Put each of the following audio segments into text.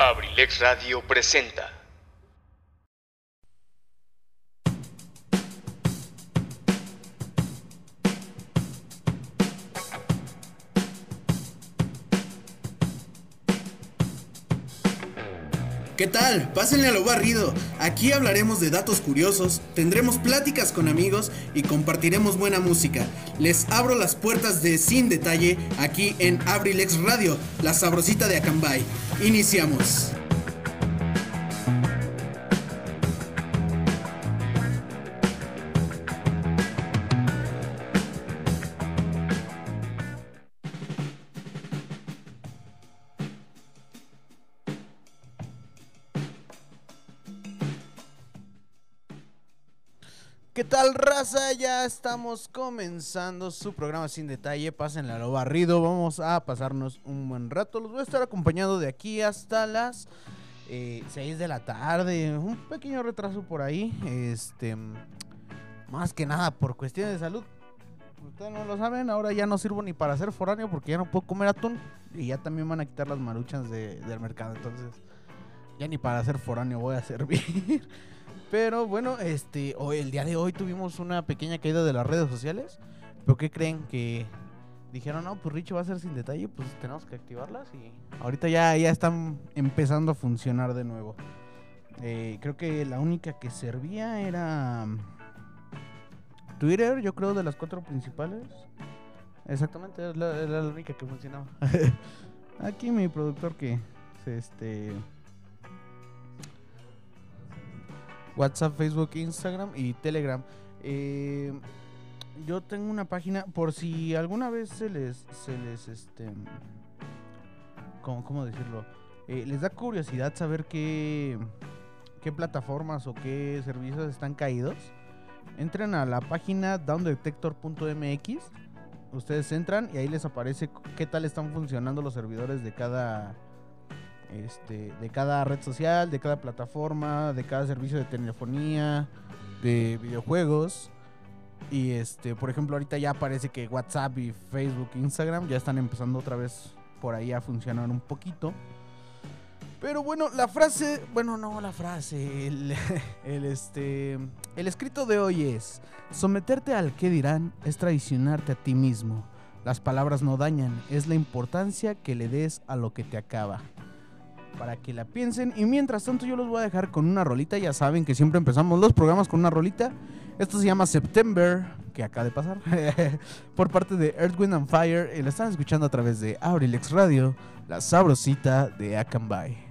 Abrilex Radio presenta. ¿Qué tal? Pásenle a lo barrido. Aquí hablaremos de datos curiosos, tendremos pláticas con amigos y compartiremos buena música. Les abro las puertas de Sin Detalle aquí en Abrilex Radio, la sabrosita de Acambay. Iniciamos. Raza? Ya estamos comenzando su programa sin detalle. Pásenle a lo barrido. Vamos a pasarnos un buen rato. Los voy a estar acompañando de aquí hasta las 6 de la tarde. Un pequeño retraso por ahí. Este. Más que nada por cuestiones de salud. Ustedes no lo saben, ahora ya no sirvo ni para hacer foráneo porque ya no puedo comer atún. Y ya también van a quitar las maruchas de- del mercado. Entonces, ya ni para hacer foráneo voy a servir. Pero bueno, este, hoy, el día de hoy tuvimos una pequeña caída de las redes sociales. ¿Pero qué creen? Que dijeron, no, pues Richo va a ser sin detalle, pues tenemos que activarlas y ahorita ya, ya están empezando a funcionar de nuevo. Eh, creo que la única que servía era mm, Twitter, yo creo, de las cuatro principales. Exactamente, es la, era la única que funcionaba. Aquí mi productor que se, este WhatsApp, Facebook, Instagram y Telegram. Eh, yo tengo una página por si alguna vez se les, se les, este, ¿cómo, cómo decirlo? Eh, les da curiosidad saber qué, qué plataformas o qué servicios están caídos. Entren a la página downdetector.mx. Ustedes entran y ahí les aparece qué tal están funcionando los servidores de cada este, de cada red social, de cada plataforma, de cada servicio de telefonía, de videojuegos. Y este, por ejemplo, ahorita ya parece que WhatsApp y Facebook, Instagram ya están empezando otra vez por ahí a funcionar un poquito. Pero bueno, la frase, bueno, no la frase, el, el, este, el escrito de hoy es, someterte al que dirán es traicionarte a ti mismo. Las palabras no dañan, es la importancia que le des a lo que te acaba para que la piensen. Y mientras tanto, yo los voy a dejar con una rolita. Ya saben que siempre empezamos los programas con una rolita. Esto se llama September, que acaba de pasar, por parte de Earth, Wind and Fire. Y la están escuchando a través de Aurilex Radio, la sabrosita de Akanbay.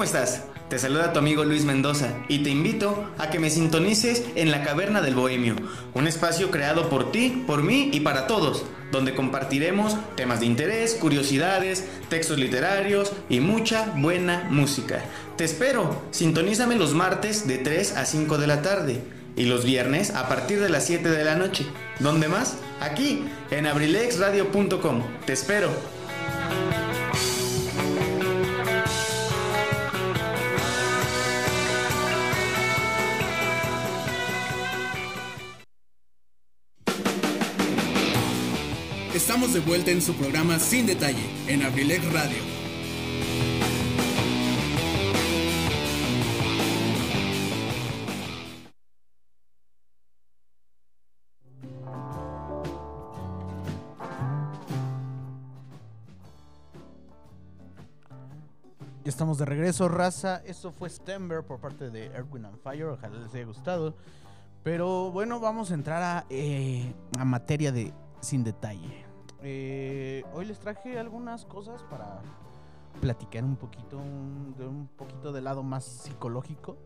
¿Cómo estás? Te saluda tu amigo Luis Mendoza y te invito a que me sintonices en la Caverna del Bohemio, un espacio creado por ti, por mí y para todos, donde compartiremos temas de interés, curiosidades, textos literarios y mucha buena música. Te espero, sintonízame los martes de 3 a 5 de la tarde y los viernes a partir de las 7 de la noche. ¿Dónde más? Aquí, en abrilexradio.com. Te espero. De vuelta en su programa Sin Detalle, en Abrilex Radio. Estamos de regreso, raza. Esto fue Stember por parte de Erwin and Fire. Ojalá les haya gustado. Pero bueno, vamos a entrar a, eh, a materia de sin detalle. Eh, hoy les traje algunas cosas para platicar un poquito, un, de un poquito del lado más psicológico.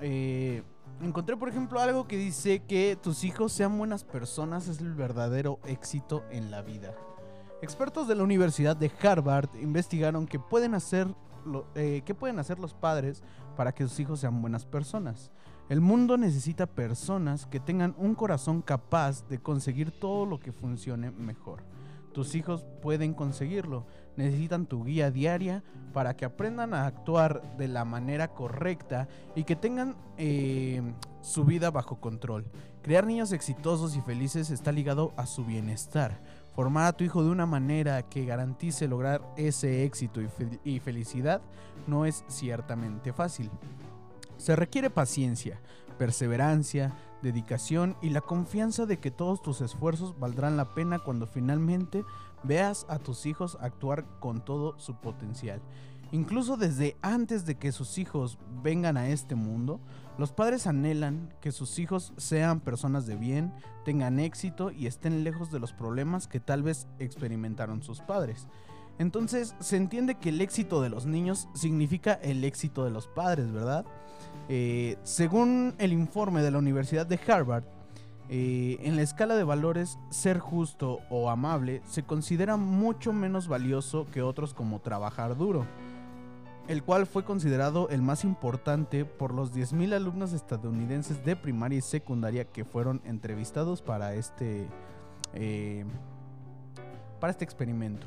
Eh, encontré, por ejemplo, algo que dice que tus hijos sean buenas personas es el verdadero éxito en la vida. Expertos de la Universidad de Harvard investigaron lo- eh, qué pueden hacer los padres para que sus hijos sean buenas personas. El mundo necesita personas que tengan un corazón capaz de conseguir todo lo que funcione mejor. Tus hijos pueden conseguirlo. Necesitan tu guía diaria para que aprendan a actuar de la manera correcta y que tengan eh, su vida bajo control. Crear niños exitosos y felices está ligado a su bienestar. Formar a tu hijo de una manera que garantice lograr ese éxito y, fel- y felicidad no es ciertamente fácil. Se requiere paciencia, perseverancia, dedicación y la confianza de que todos tus esfuerzos valdrán la pena cuando finalmente veas a tus hijos actuar con todo su potencial. Incluso desde antes de que sus hijos vengan a este mundo, los padres anhelan que sus hijos sean personas de bien, tengan éxito y estén lejos de los problemas que tal vez experimentaron sus padres. Entonces se entiende que el éxito de los niños significa el éxito de los padres, ¿verdad? Eh, según el informe de la Universidad de Harvard, eh, en la escala de valores, ser justo o amable se considera mucho menos valioso que otros como trabajar duro, el cual fue considerado el más importante por los 10.000 alumnos estadounidenses de primaria y secundaria que fueron entrevistados para este, eh, para este experimento.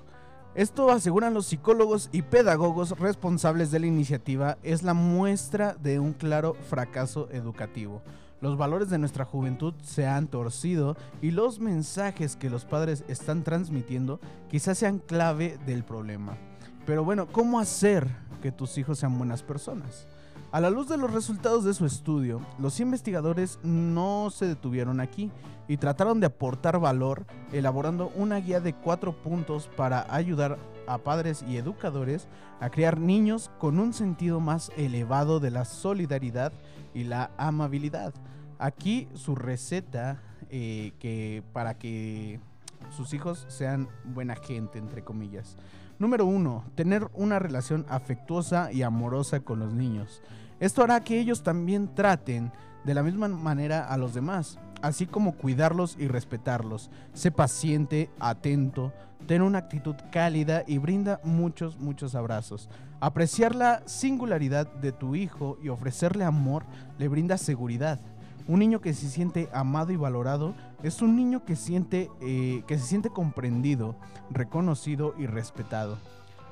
Esto, aseguran los psicólogos y pedagogos responsables de la iniciativa, es la muestra de un claro fracaso educativo. Los valores de nuestra juventud se han torcido y los mensajes que los padres están transmitiendo quizás sean clave del problema. Pero bueno, ¿cómo hacer que tus hijos sean buenas personas? A la luz de los resultados de su estudio, los investigadores no se detuvieron aquí y trataron de aportar valor elaborando una guía de cuatro puntos para ayudar a padres y educadores a crear niños con un sentido más elevado de la solidaridad y la amabilidad. Aquí su receta eh, que para que sus hijos sean buena gente, entre comillas. Número uno, tener una relación afectuosa y amorosa con los niños. Esto hará que ellos también traten de la misma manera a los demás, así como cuidarlos y respetarlos. Sé paciente, atento, ten una actitud cálida y brinda muchos, muchos abrazos. Apreciar la singularidad de tu hijo y ofrecerle amor le brinda seguridad. Un niño que se siente amado y valorado es un niño que, siente, eh, que se siente comprendido, reconocido y respetado.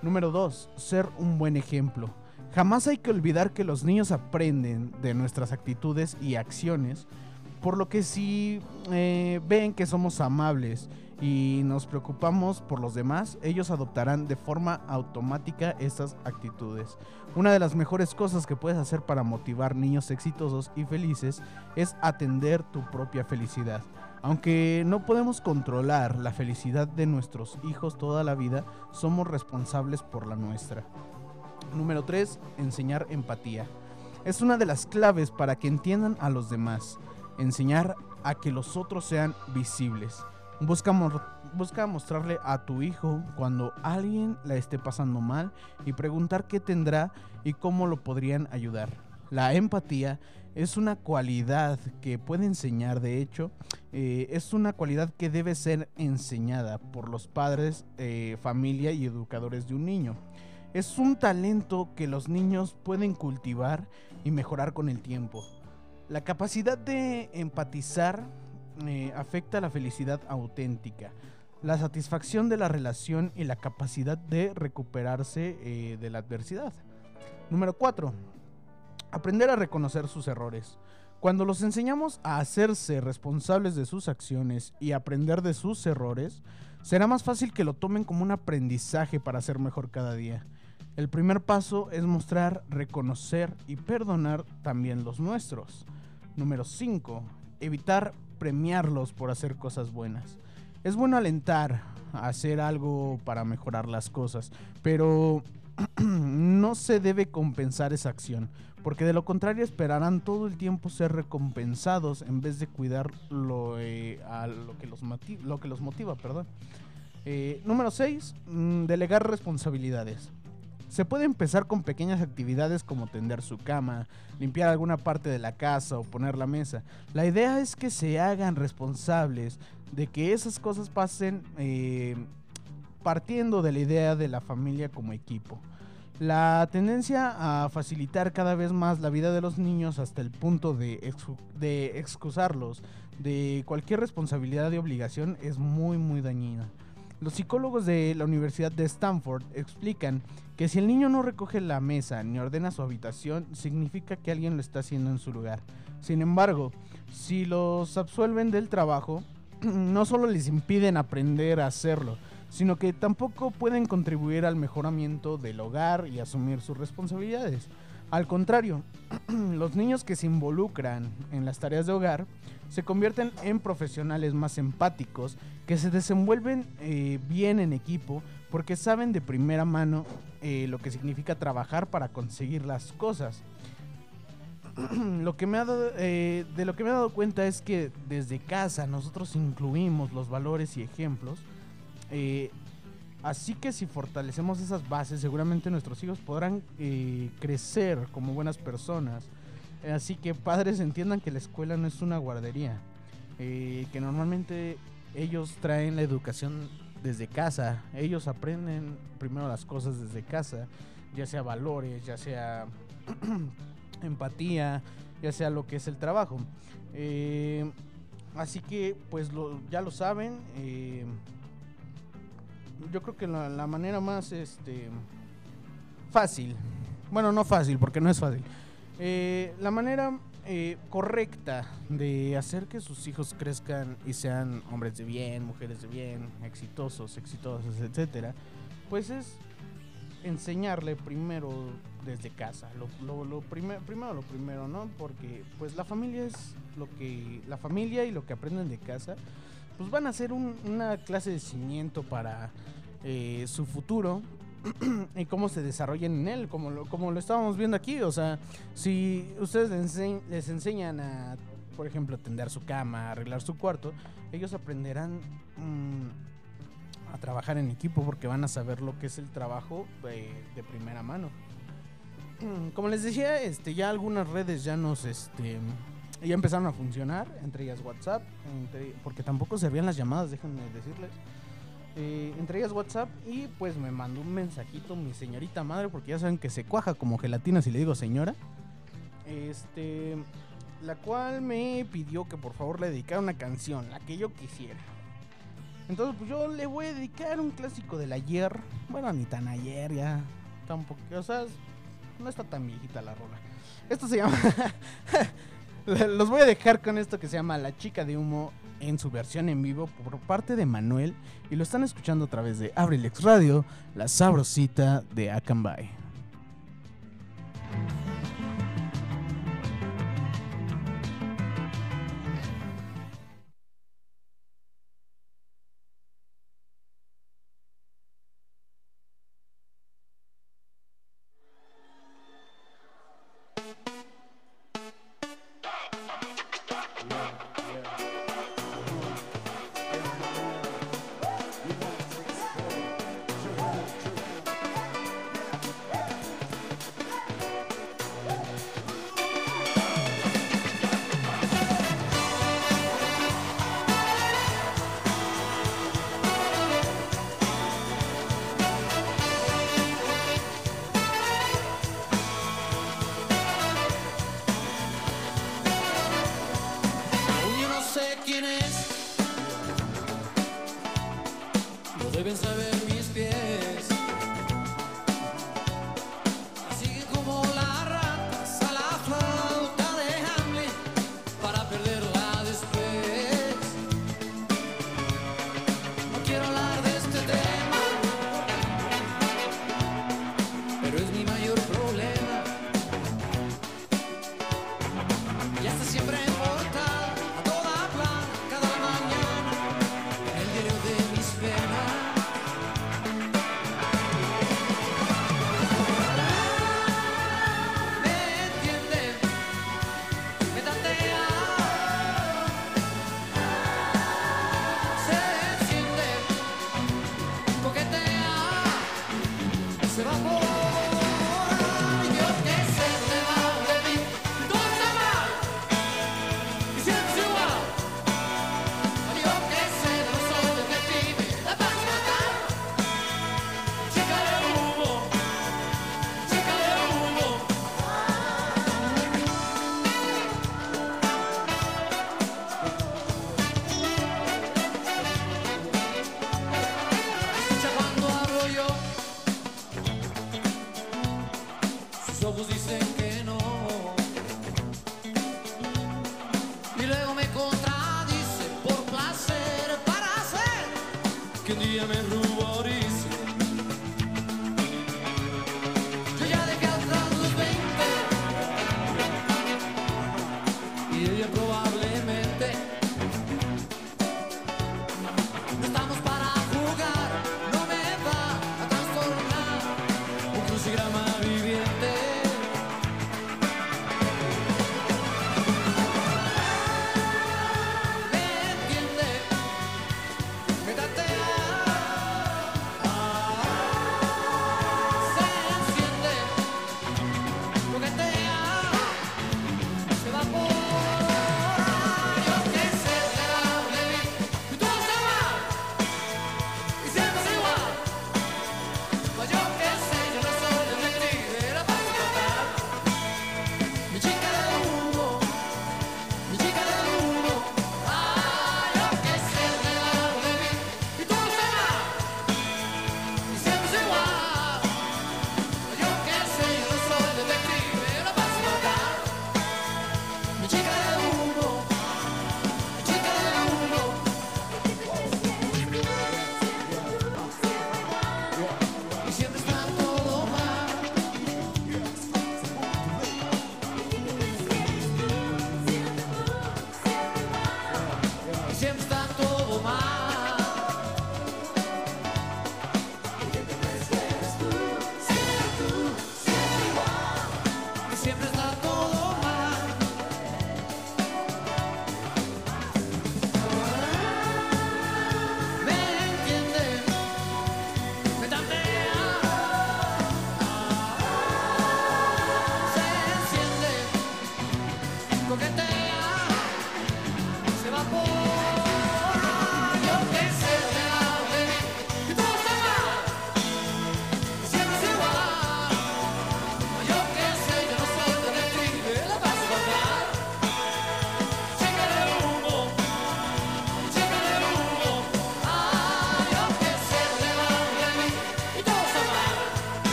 Número 2. Ser un buen ejemplo. Jamás hay que olvidar que los niños aprenden de nuestras actitudes y acciones, por lo que si eh, ven que somos amables y nos preocupamos por los demás, ellos adoptarán de forma automática estas actitudes. Una de las mejores cosas que puedes hacer para motivar niños exitosos y felices es atender tu propia felicidad. Aunque no podemos controlar la felicidad de nuestros hijos toda la vida, somos responsables por la nuestra. Número 3. Enseñar empatía. Es una de las claves para que entiendan a los demás. Enseñar a que los otros sean visibles. Busca mo- busca mostrarle a tu hijo cuando alguien la esté pasando mal y preguntar qué tendrá y cómo lo podrían ayudar. La empatía es una cualidad que puede enseñar, de hecho, eh, es una cualidad que debe ser enseñada por los padres, eh, familia y educadores de un niño. Es un talento que los niños pueden cultivar y mejorar con el tiempo. La capacidad de empatizar eh, afecta la felicidad auténtica, la satisfacción de la relación y la capacidad de recuperarse de la adversidad. Número 4 Aprender a reconocer sus errores. Cuando los enseñamos a hacerse responsables de sus acciones y aprender de sus errores, será más fácil que lo tomen como un aprendizaje para ser mejor cada día. El primer paso es mostrar, reconocer y perdonar también los nuestros. Número 5. Evitar premiarlos por hacer cosas buenas. Es bueno alentar a hacer algo para mejorar las cosas, pero no se debe compensar esa acción porque de lo contrario esperarán todo el tiempo ser recompensados en vez de cuidar lo, eh, a lo, que los motiva. Perdón. Eh, número 6. Mm, delegar responsabilidades. Se puede empezar con pequeñas actividades como tender su cama, limpiar alguna parte de la casa o poner la mesa. La idea es que se hagan responsables de que esas cosas pasen eh, partiendo de la idea de la familia como equipo. La tendencia a facilitar cada vez más la vida de los niños hasta el punto de, de excusarlos de cualquier responsabilidad y obligación es muy muy dañina. Los psicólogos de la Universidad de Stanford explican que si el niño no recoge la mesa ni ordena su habitación, significa que alguien lo está haciendo en su lugar. Sin embargo, si los absuelven del trabajo, no solo les impiden aprender a hacerlo, sino que tampoco pueden contribuir al mejoramiento del hogar y asumir sus responsabilidades. Al contrario, los niños que se involucran en las tareas de hogar se convierten en profesionales más empáticos, que se desenvuelven eh, bien en equipo porque saben de primera mano eh, lo que significa trabajar para conseguir las cosas. lo que me ha eh, de lo que me he dado cuenta es que desde casa nosotros incluimos los valores y ejemplos eh, así que si fortalecemos esas bases, seguramente nuestros hijos podrán crecer como buenas personas. Así que padres entiendan que la escuela no es una guardería, que normalmente ellos traen la educación desde casa, ellos aprenden primero las cosas desde casa, ya sea valores, ya sea empatía, ya sea lo que es el trabajo. así que pues ya lo saben yo creo que la, manera más este fácil, bueno, no fácil, porque no es fácil, eh, la manera eh, correcta de hacer que sus hijos crezcan y sean hombres de bien, mujeres de bien, exitosos, exitosas, etcétera, pues es enseñarle primero desde casa, lo, lo, primero lo primero, ¿no? Porque pues la familia es lo que, la familia y lo que aprenden de casa, pues van a ser una clase de cimiento para eh, su futuro y cómo se desarrollan en él, como lo, como lo estábamos viendo aquí. O sea, si ustedes les, enseñan a, por ejemplo, tender su cama, arreglar su cuarto, ellos aprenderán mm, a trabajar en equipo porque van a saber lo que es el trabajo de, primera mano. Como les decía, este, ya algunas redes ya nos, este, ya empezaron a funcionar, entre ellas WhatsApp, porque tampoco servían las llamadas, déjenme decirles. Eh, entre ellas WhatsApp y pues me mandó un mensajito mi señorita madre porque ya saben que se cuaja como gelatina si le digo señora. Este, la cual me pidió que por favor le dedicara una canción, la que yo quisiera. Entonces pues yo le voy a dedicar un clásico del ayer, bueno ni tan ayer ya, tampoco, o sea, no está tan viejita la rola. Esto se llama, los voy a dejar con esto que se llama La chica de humo en su versión en vivo por parte de Manuel y lo están escuchando a través de Abrilex Radio, la sabrosita de Akanbay. Deben saber mis pies.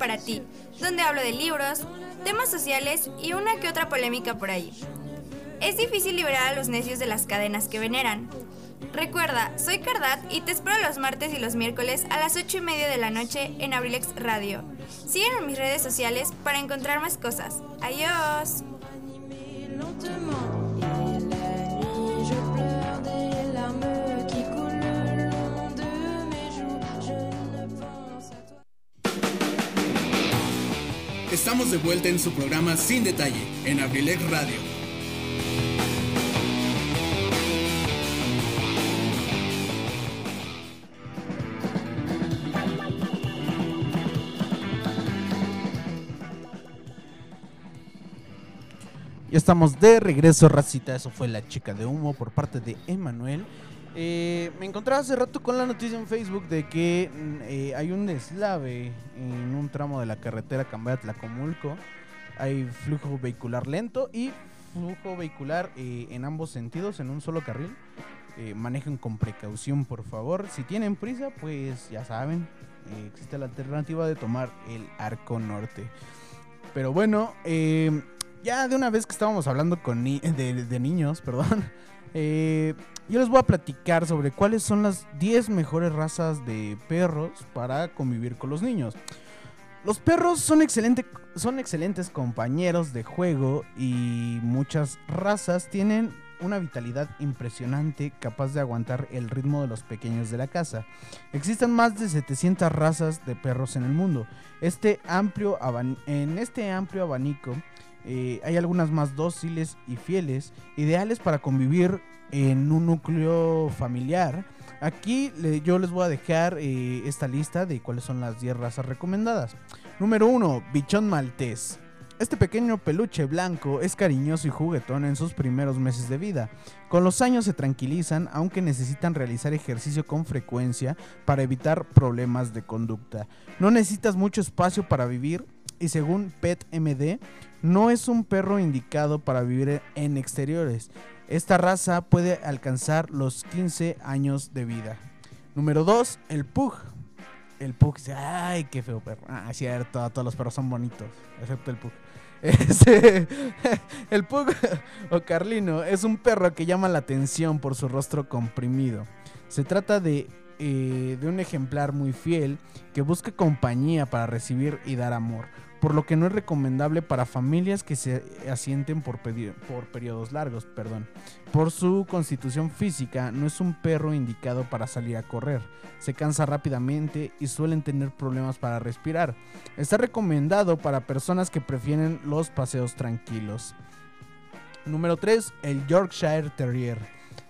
Para ti, donde hablo de libros, temas sociales y una que otra polémica por ahí. Es difícil liberar a los necios de las cadenas que veneran. Recuerda, soy Cardat y te espero los martes y los miércoles a las 8 y media de la noche en Abrilex Radio. Sígueme en mis redes sociales para encontrar más cosas. Adiós. Estamos de vuelta en su programa Sin Detalle en Abrilex Radio. Ya estamos de regreso, racita. Eso fue La Chica de Humo por parte de Emanuel. Eh, me encontraba hace rato con la noticia en Facebook de que mm, eh, hay un deslave en un tramo de la carretera Cambaya-Tlacomulco. Hay flujo vehicular lento y flujo vehicular eh, en ambos sentidos, en un solo carril. Eh, manejen con precaución, por favor. Si tienen prisa, pues ya saben, existe la alternativa de tomar el arco norte. Pero bueno, ya de una vez que estábamos hablando con de, de niños, perdón, eh, yo les voy a platicar sobre cuáles son las 10 mejores razas de perros para convivir con los niños. Los perros son, excelente, son excelentes compañeros de juego y muchas razas tienen una vitalidad impresionante capaz de aguantar el ritmo de los pequeños de la casa. Existen más de 700 razas de perros en el mundo. Este amplio en este amplio abanico eh, hay algunas más dóciles y fieles, ideales para convivir en un núcleo familiar. Aquí yo les voy a dejar eh, esta lista de cuáles son las 10 razas recomendadas. Número 1, bichón maltés. Este pequeño peluche blanco es cariñoso y juguetón en sus primeros meses de vida. Con los años se tranquilizan, aunque necesitan realizar ejercicio con frecuencia para evitar problemas de conducta. No necesitas mucho espacio para vivir y según PetMD, no es un perro indicado para vivir en exteriores. Esta raza puede alcanzar los 15 años de vida. Número 2, el Pug. El Pug ay, qué feo perro. Ah, cierto, todos los perros son bonitos, excepto el Pug. Este, el Pug o Carlino es un perro que llama la atención por su rostro comprimido. Se trata de, eh, de un ejemplar muy fiel que busca compañía para recibir y dar amor, por lo que no es recomendable para familias que se asienten por, por periodos largos. Perdón. Por su constitución física, no es un perro indicado para salir a correr. Se cansa rápidamente y suelen tener problemas para respirar. Está recomendado para personas que prefieren los paseos tranquilos. Número 3, el Yorkshire Terrier.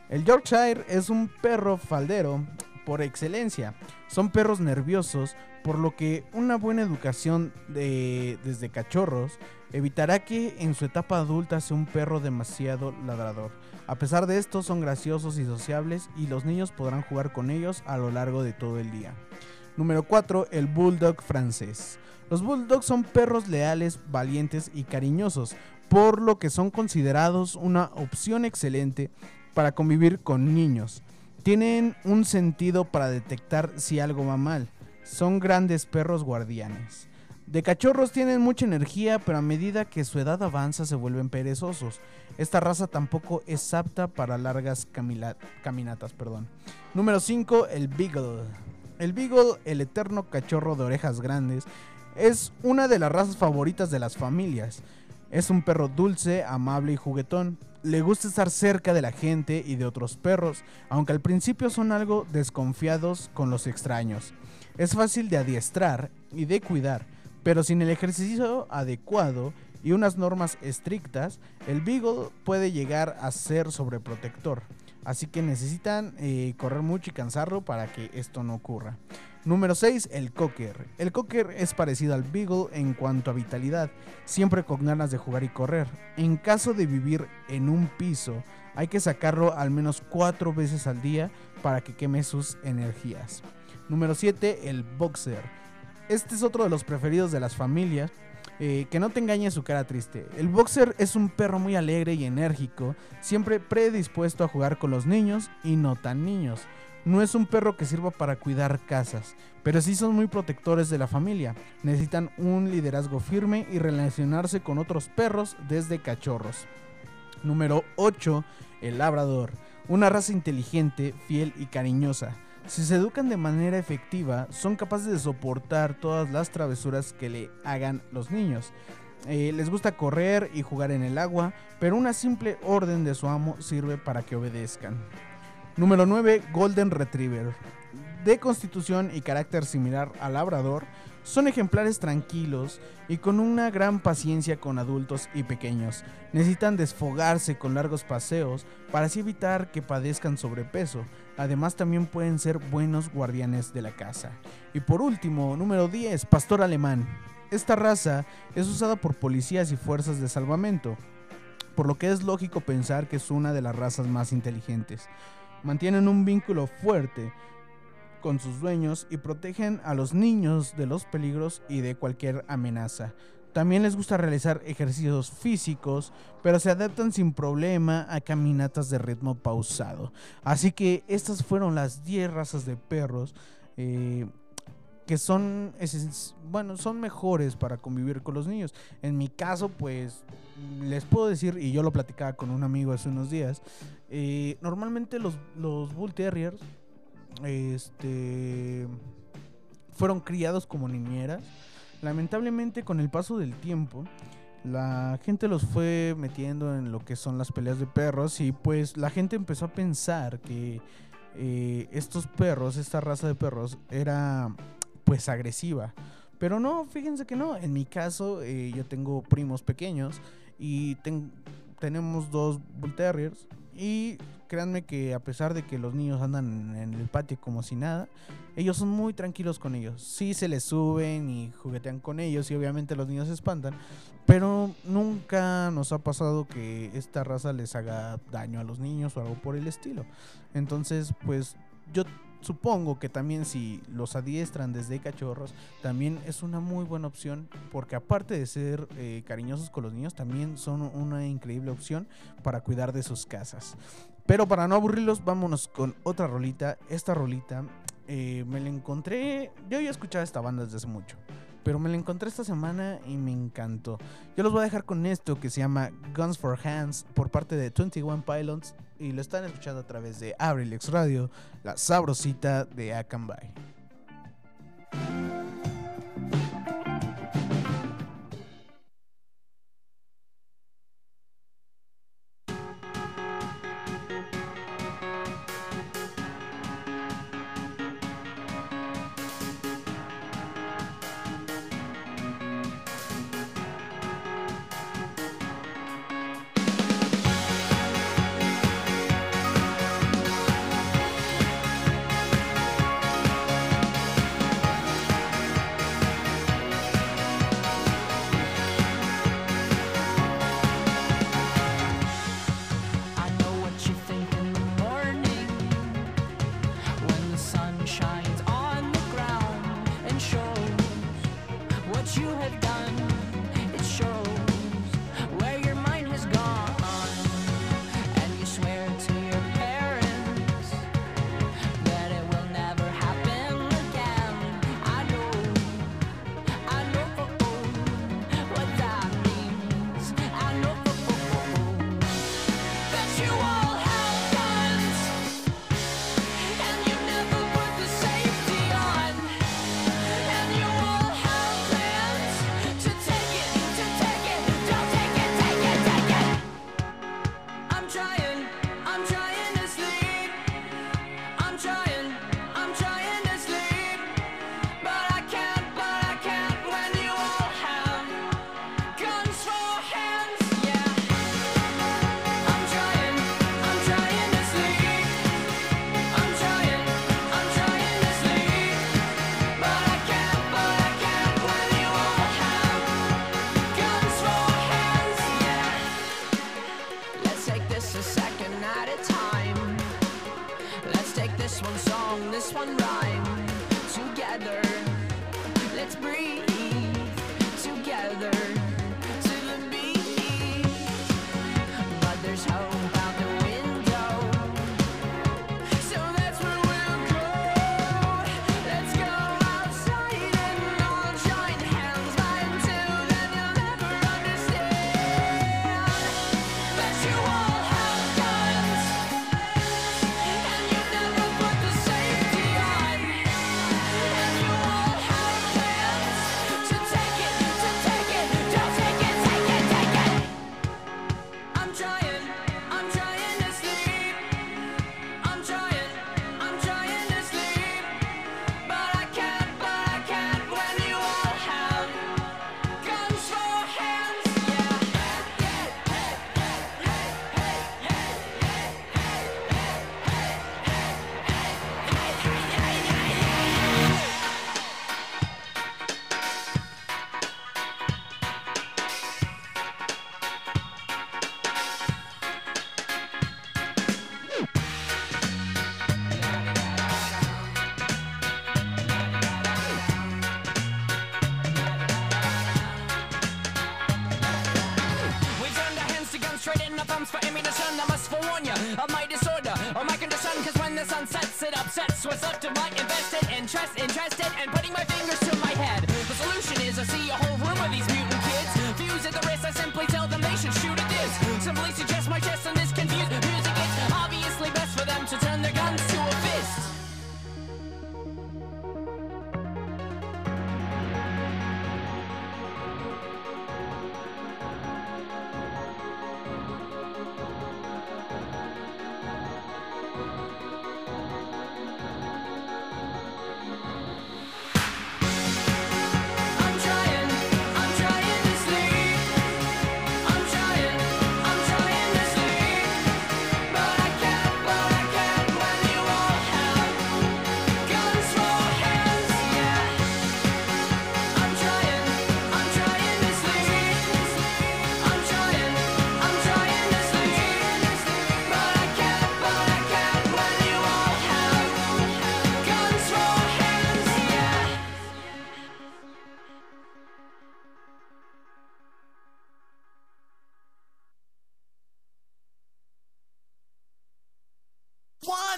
El Yorkshire es un perro faldero por excelencia. Son perros nerviosos, por lo que una buena educación de- desde cachorros evitará que en su etapa adulta sea un perro demasiado ladrador. A pesar de esto, son graciosos y sociables y los niños podrán jugar con ellos a lo largo de todo el día. Número 4. El Bulldog francés. Los Bulldogs son perros leales, valientes y cariñosos, por lo que son considerados una opción excelente para convivir con niños. Tienen un sentido para detectar si algo va mal. Son grandes perros guardianes. De cachorros tienen mucha energía, pero a medida que su edad avanza se vuelven perezosos. Esta raza tampoco es apta para largas caminatas. Perdón. Número 5, el Beagle. El Beagle, el eterno cachorro de orejas grandes, es una de las razas favoritas de las familias. Es un perro dulce, amable y juguetón. Le gusta estar cerca de la gente y de otros perros, aunque al principio son algo desconfiados con los extraños. Es fácil de adiestrar y de cuidar, pero sin el ejercicio adecuado y unas normas estrictas, el Beagle puede llegar a ser sobreprotector. Así que necesitan eh, correr mucho y cansarlo para que esto no ocurra. Número 6, el Cocker. El Cocker es parecido al Beagle en cuanto a vitalidad, siempre con ganas de jugar y correr. En caso de vivir en un piso, hay que sacarlo al menos cuatro veces al día para que queme sus energías. Número 7, el Boxer. Este es otro de los preferidos de las familias. eh, que no te engañe su cara triste. El boxer es un perro muy alegre y enérgico, siempre predispuesto a jugar con los niños y no tan niños. No es un perro que sirva para cuidar casas, pero sí son muy protectores de la familia. Necesitan un liderazgo firme y relacionarse con otros perros desde cachorros. Número 8. El labrador. Una raza inteligente, fiel y cariñosa. Si se educan de manera efectiva, son capaces de soportar todas las travesuras que le hagan los niños. Eh, les gusta correr y jugar en el agua, pero una simple orden de su amo sirve para que obedezcan. Número 9. Golden Retriever. De constitución y carácter similar al labrador, son ejemplares tranquilos y con una gran paciencia con adultos y pequeños. Necesitan desfogarse con largos paseos para así evitar que padezcan sobrepeso. Además también pueden ser buenos guardianes de la casa. Y por último, número 10, pastor alemán. Esta raza es usada por policías y fuerzas de salvamento, por lo que es lógico pensar que es una de las razas más inteligentes. Mantienen un vínculo fuerte con sus dueños y protegen a los niños de los peligros y de cualquier amenaza. También les gusta realizar ejercicios físicos, pero se adaptan sin problema a caminatas de ritmo pausado. Así que estas fueron las 10 razas de perros eh, que son, bueno, son mejores para convivir con los niños. En mi caso, pues les puedo decir, y yo lo platicaba con un amigo hace unos días, eh, normalmente los, los Bull Terriers este, fueron criados como niñeras. Lamentablemente, con el paso del tiempo, la gente los fue metiendo en lo que son las peleas de perros y pues la gente empezó a pensar que eh, estos perros, esta raza de perros, era pues agresiva. Pero no, fíjense que no. En mi caso, eh, yo tengo primos pequeños y ten- tenemos dos Bull Terriers. Y créanme que a pesar de que los niños andan en el patio como si nada, ellos son muy tranquilos con ellos. Sí se les suben y juguetean con ellos y obviamente los niños se espantan. Pero nunca nos ha pasado que esta raza les haga daño a los niños o algo por el estilo. Entonces, pues yo supongo que también si los adiestran desde cachorros, también es una muy buena opción porque aparte de ser eh, cariñosos con los niños, también son una increíble opción para cuidar de sus casas. Pero para no aburrirlos, vámonos con otra rolita. Esta rolita eh, me la encontré, yo había escuchado esta banda desde hace mucho. Pero me la encontré esta semana y me encantó. Yo los voy a dejar con esto que se llama Guns for Hands por parte de 21 Pilots y lo están escuchando a través de Abrilex Radio, la sabrosita de Akanbay.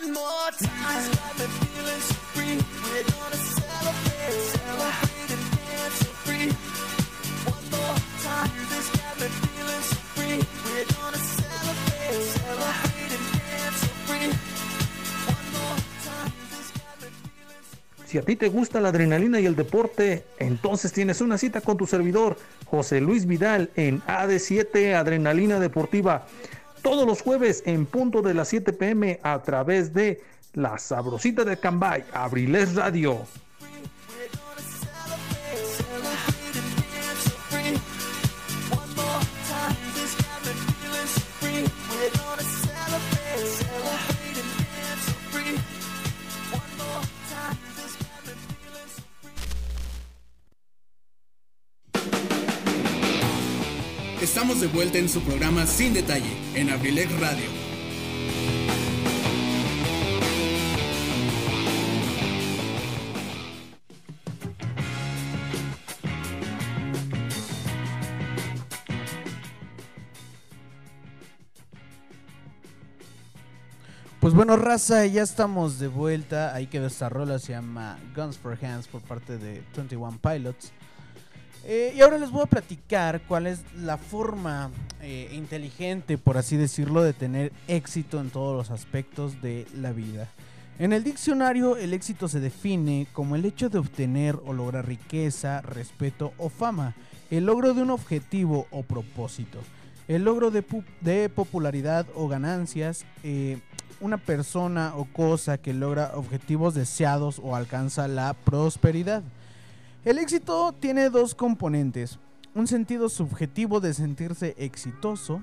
One more time, got me feeling so free. We're gonna celebrate, celebrate and dance so free. One more time, this got me feeling so free. We're gonna celebrate, celebrate and dance so free. One more time, this got me feeling so Si a ti te gusta la adrenalina y el deporte, entonces tienes una cita con tu servidor, José Luis Vidal, en AD7 Adrenalina Deportiva, todos los jueves en punto de las 7 pm a través de La Sabrosita de Cambay, Abriles Radio. Estamos de vuelta en su programa Sin Detalle, en Abrilex Radio. Pues bueno, raza, ya estamos de vuelta. Ahí quedó esta rola, se llama Guns for Hands por parte de 21 Pilots. Eh, y ahora les voy a platicar cuál es la forma eh, inteligente, por así decirlo, de tener éxito en todos los aspectos de la vida. En el diccionario, el éxito se define como el hecho de obtener o lograr riqueza, respeto o fama, el logro de un objetivo o propósito, el logro de, pu- de popularidad o ganancias, eh, una persona o cosa que logra objetivos deseados o alcanza la prosperidad. El éxito tiene dos componentes, un sentido subjetivo de sentirse exitoso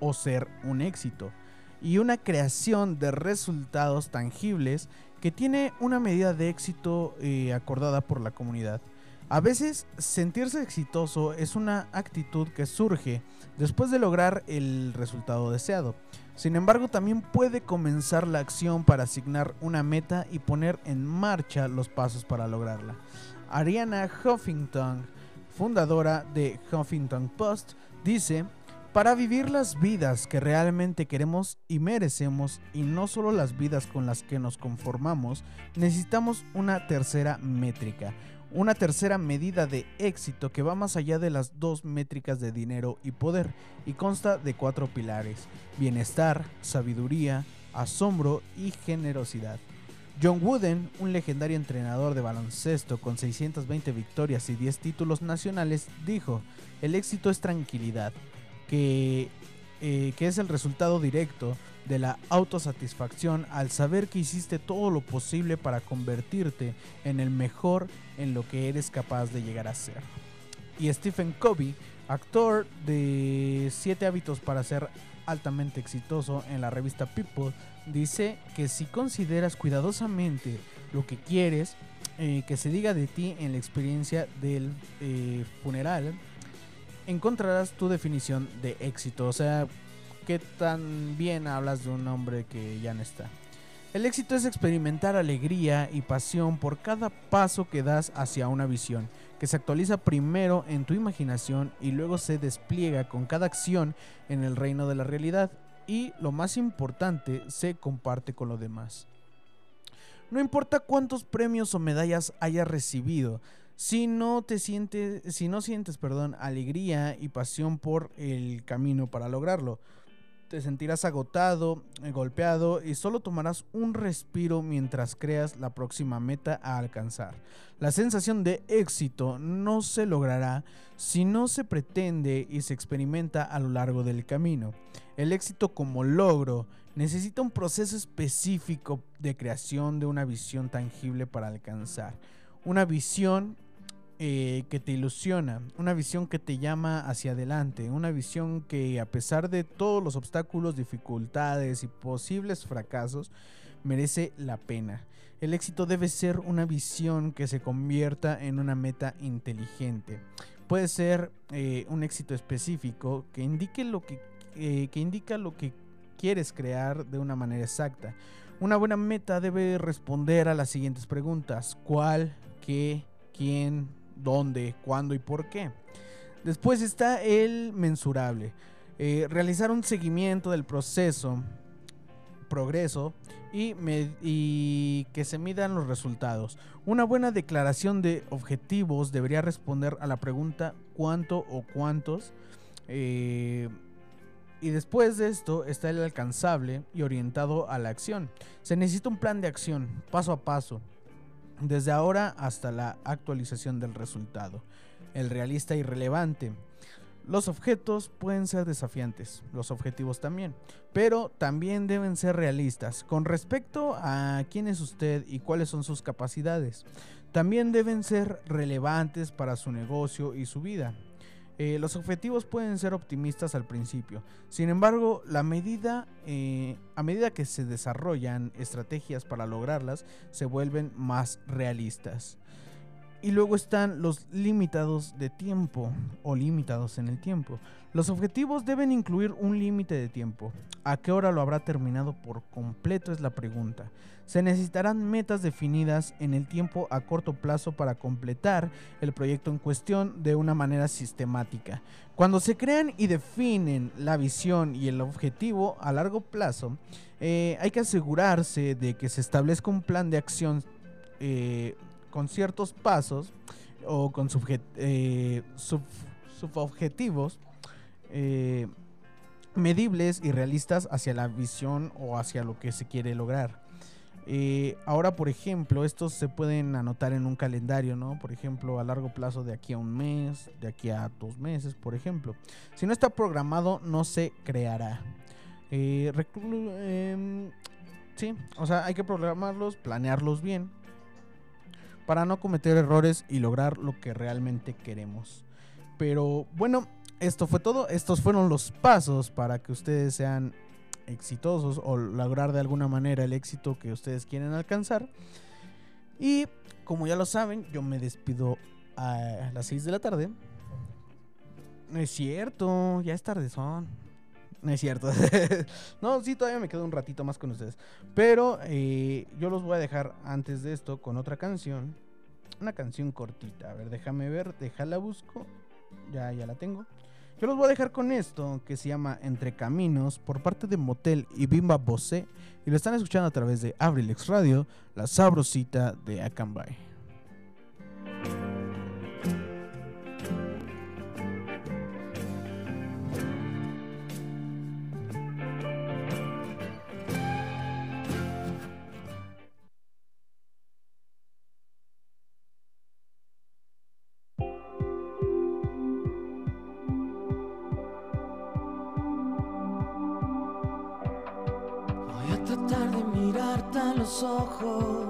o ser un éxito, y una creación de resultados tangibles que tiene una medida de éxito eh, acordada por la comunidad. A veces sentirse exitoso es una actitud que surge después de lograr el resultado deseado. Sin embargo, también puede comenzar la acción para asignar una meta y poner en marcha los pasos para lograrla. Ariana Huffington, fundadora de Huffington Post, dice, para vivir las vidas que realmente queremos y merecemos, y no solo las vidas con las que nos conformamos, necesitamos una tercera métrica, una tercera medida de éxito que va más allá de las dos métricas de dinero y poder, y consta de cuatro pilares, bienestar, sabiduría, asombro y generosidad. John Wooden, un legendario entrenador de baloncesto con 620 victorias y 10 títulos nacionales, dijo, el éxito es tranquilidad, que, eh, que es el resultado directo de la autosatisfacción al saber que hiciste todo lo posible para convertirte en el mejor en lo que eres capaz de llegar a ser. Y Stephen Covey, actor de 7 hábitos para ser altamente exitoso en la revista People, dice que si consideras cuidadosamente lo que quieres eh, que se diga de ti en la experiencia del eh, funeral, encontrarás tu definición de éxito. O sea, qué tan bien hablas de un hombre que ya no está. El éxito es experimentar alegría y pasión por cada paso que das hacia una visión, que se actualiza primero en tu imaginación y luego se despliega con cada acción en el reino de la realidad. Y, lo más importante, se comparte con los demás. No importa cuántos premios o medallas hayas recibido, si no te sientes, si no sientes, perdón, alegría y pasión por el camino para lograrlo, te sentirás agotado, eh, golpeado y solo tomarás un respiro mientras creas la próxima meta a alcanzar. La sensación de éxito no se logrará si no se pretende y se experimenta a lo largo del camino. El éxito como logro necesita un proceso específico de creación de una visión tangible para alcanzar. Una visión eh, que te ilusiona, una visión que te llama hacia adelante, una visión que a pesar de todos los obstáculos, dificultades y posibles fracasos, merece la pena. El éxito debe ser una visión que se convierta en una meta inteligente. Puede ser eh, un éxito específico que indique lo que, eh, que indica lo que quieres crear de una manera exacta. Una buena meta debe responder a las siguientes preguntas: ¿cuál, qué, quién, dónde, cuándo y por qué? Después está el mensurable. Eh, realizar un seguimiento del proceso, progreso y, que se midan los resultados. Una buena declaración de objetivos debería responder a la pregunta cuánto o cuántos. eh, y después de esto está el alcanzable y orientado a la acción. Se necesita un plan de acción, paso a paso, desde ahora hasta la actualización del resultado. El realista y relevante. Los objetos pueden ser desafiantes, los objetivos también, pero también deben ser realistas con respecto a quién es usted y cuáles son sus capacidades. También deben ser relevantes para su negocio y su vida. Eh, los objetivos pueden ser optimistas al principio, sin embargo, eh, a medida que se desarrollan estrategias para lograrlas, se vuelven más realistas. Y luego están los limitados de tiempo o limitados en el tiempo. Los objetivos deben incluir un límite de tiempo. ¿A qué hora lo habrá terminado por completo? Es la pregunta. Se necesitarán metas definidas en el tiempo a corto plazo para completar el proyecto en cuestión de una manera sistemática. Cuando se crean y definen la visión y el objetivo a largo plazo, eh, hay que asegurarse de que se establezca un plan de acción eh, con ciertos pasos o con eh, eh, medibles y realistas hacia la visión o hacia lo que se quiere lograr. Eh, ahora, por ejemplo, estos se pueden anotar en un calendario, ¿no? Por ejemplo, a largo plazo de aquí a un mes, de aquí a dos meses, por ejemplo. Si no está programado, no se creará. Eh, em, sí, o sea, hay que programarlos, planearlos bien para no cometer errores y lograr lo que realmente queremos. Pero bueno, esto fue todo. Estos fueron los pasos para que ustedes sean exitosos o lograr de alguna manera el éxito que ustedes quieren alcanzar. Y como ya lo saben, yo me despido a las 6 de la tarde. No es cierto, ya es tarde son. No es cierto. no, sí, todavía me quedo un ratito más con ustedes. Pero eh, yo los voy a dejar antes de esto con otra canción. Una canción cortita. A ver, déjame ver, déjala busco. Ya, ya la tengo. Yo los voy a dejar con esto que se llama Entre Caminos por parte de Motel y Bimba Bosé. Y lo están escuchando a través de Abrilex Radio, la sabrosita de Acambay. Ojos.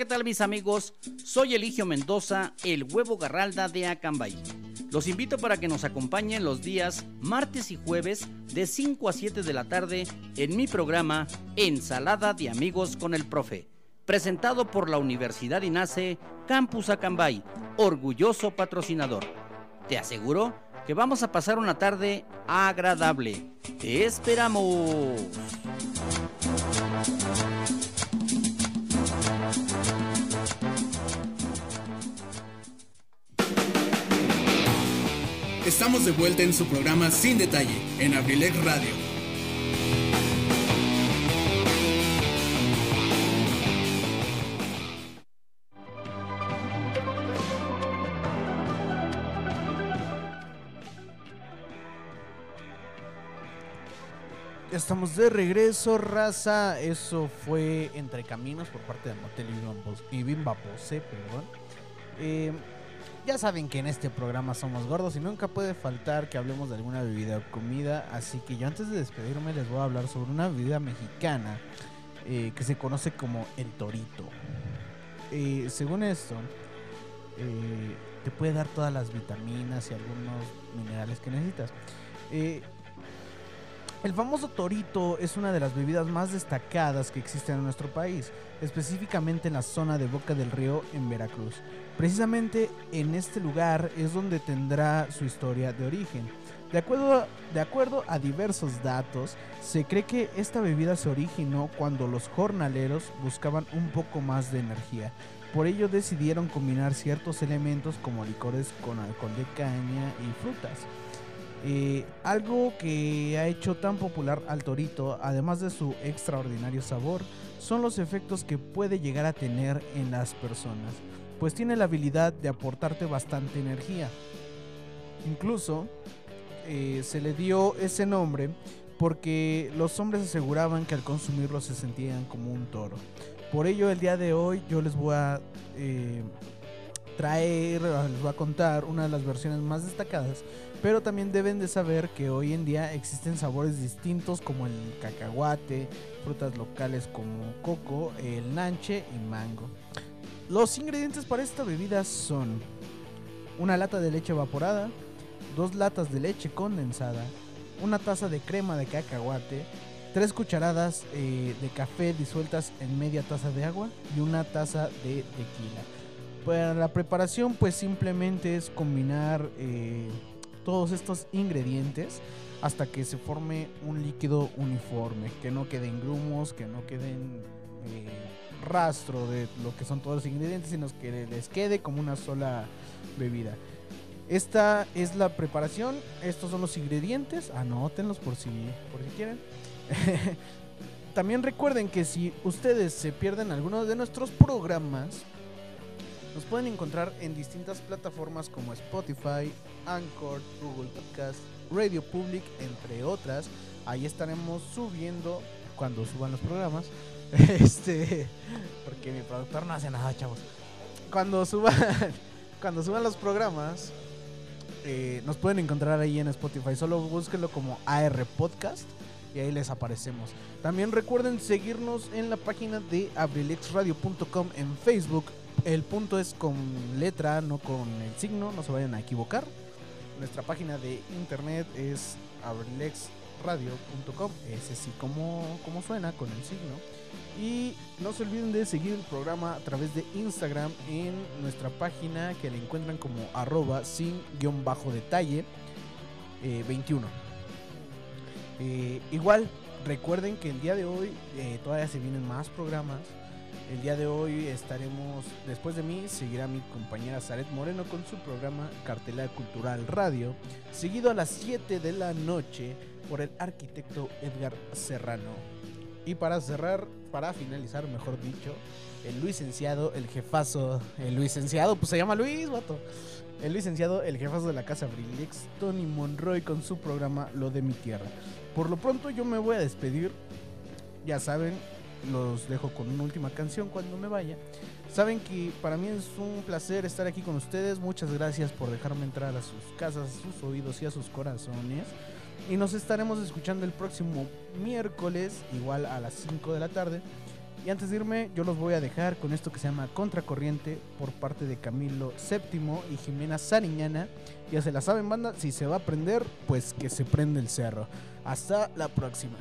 ¿Qué tal mis amigos? Soy Eligio Mendoza, el huevo garralda de Acambay. Los invito para que nos acompañen los días martes y jueves de 5 a 7 de la tarde en mi programa Ensalada de Amigos con el Profe, presentado por la Universidad INACE Campus Acambay, orgulloso patrocinador. Te aseguro que vamos a pasar una tarde agradable. ¡Te esperamos! Estamos de vuelta en su programa Sin Detalle en Abrilec Radio. Estamos de regreso, raza. Eso fue Entre Caminos por parte de Motel y Bimba Pose, perdón. Eh, ya saben que en este programa somos gordos y nunca puede faltar que hablemos de alguna bebida o comida. Así que yo antes de despedirme les voy a hablar sobre una bebida mexicana eh, que se conoce como el torito. Eh, según esto, eh, te puede dar todas las vitaminas y algunos minerales que necesitas. El famoso torito es una de las bebidas más destacadas que existen en nuestro país, específicamente en la zona de Boca del Río en Veracruz. Precisamente en este lugar es donde tendrá su historia de origen. De acuerdo, de acuerdo a diversos datos, se cree que esta bebida se originó cuando los jornaleros buscaban un poco más de energía. Por ello decidieron combinar ciertos elementos como licores con alcohol de caña y frutas. Eh, algo que ha hecho tan popular al torito, además de su extraordinario sabor, son los efectos que puede llegar a tener en las personas, pues tiene la habilidad de aportarte bastante energía. Incluso eh, se le dio ese nombre porque los hombres aseguraban que al consumirlo se sentían como un toro. Por ello el día de hoy yo les voy a eh, traer, les voy a contar una de las versiones más destacadas pero también deben de saber que hoy en día existen sabores distintos como el cacahuate, frutas locales como coco, el nanche y mango. Los ingredientes para esta bebida son una lata de leche evaporada, dos latas de leche condensada, una taza de crema de cacahuate, tres cucharadas eh, de café disueltas en media taza de agua y una taza de tequila. Para la preparación pues simplemente es combinar... eh, todos estos ingredientes hasta que se forme un líquido uniforme, que no queden grumos, que no queden eh, rastro de lo que son todos los ingredientes, sino que les quede como una sola bebida. Esta es la preparación, estos son los ingredientes, anótenlos por si, por si quieren. También recuerden que si ustedes se pierden alguno de nuestros programas, nos pueden encontrar en distintas plataformas como Spotify, Anchor, Google Podcast, Radio Public, entre otras. Ahí estaremos subiendo cuando suban los programas. Este, porque mi productor no hace nada, chavos. Cuando suban, cuando suban los programas, eh, nos pueden encontrar ahí en Spotify. Solo búsquenlo como AR Podcast y ahí les aparecemos. También recuerden seguirnos en la página de abrilexradio.com en Facebook. El punto es con letra, no con el signo, no se vayan a equivocar. Nuestra página de internet es abrilexradio.com, ese sí como, como suena con el signo. Y no se olviden de seguir el programa a través de Instagram en nuestra página que le encuentran como arroba sin guion bajo detalle eh, 21. Eh, igual, recuerden que el día de hoy eh, todavía se vienen más programas. El día de hoy estaremos, después de mí, seguirá mi compañera Zaret Moreno con su programa Cartelera Cultural Radio, seguido a las 7 de la noche por el arquitecto Edgar Serrano. Y para cerrar, para finalizar, mejor dicho, el licenciado, el jefazo, el licenciado, pues se llama Luis, vato. El licenciado, el jefazo de la casa Brillex, Tony Monroy, con su programa Lo de mi tierra. Por lo pronto yo me voy a despedir. Ya saben, los dejo con una última canción cuando me vaya. Saben que para mí es un placer estar aquí con ustedes. Muchas gracias por dejarme entrar a sus casas, a sus oídos y a sus corazones. Y nos estaremos escuchando el próximo miércoles, igual a las 5 de la tarde. Y antes de irme, yo los voy a dejar con esto que se llama Contracorriente por parte de Camilo VII y Jimena Sariñana. Ya se la saben, banda. Si se va a prender, pues que se prende el cerro. Hasta la próxima.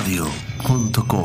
abrilexradio.com.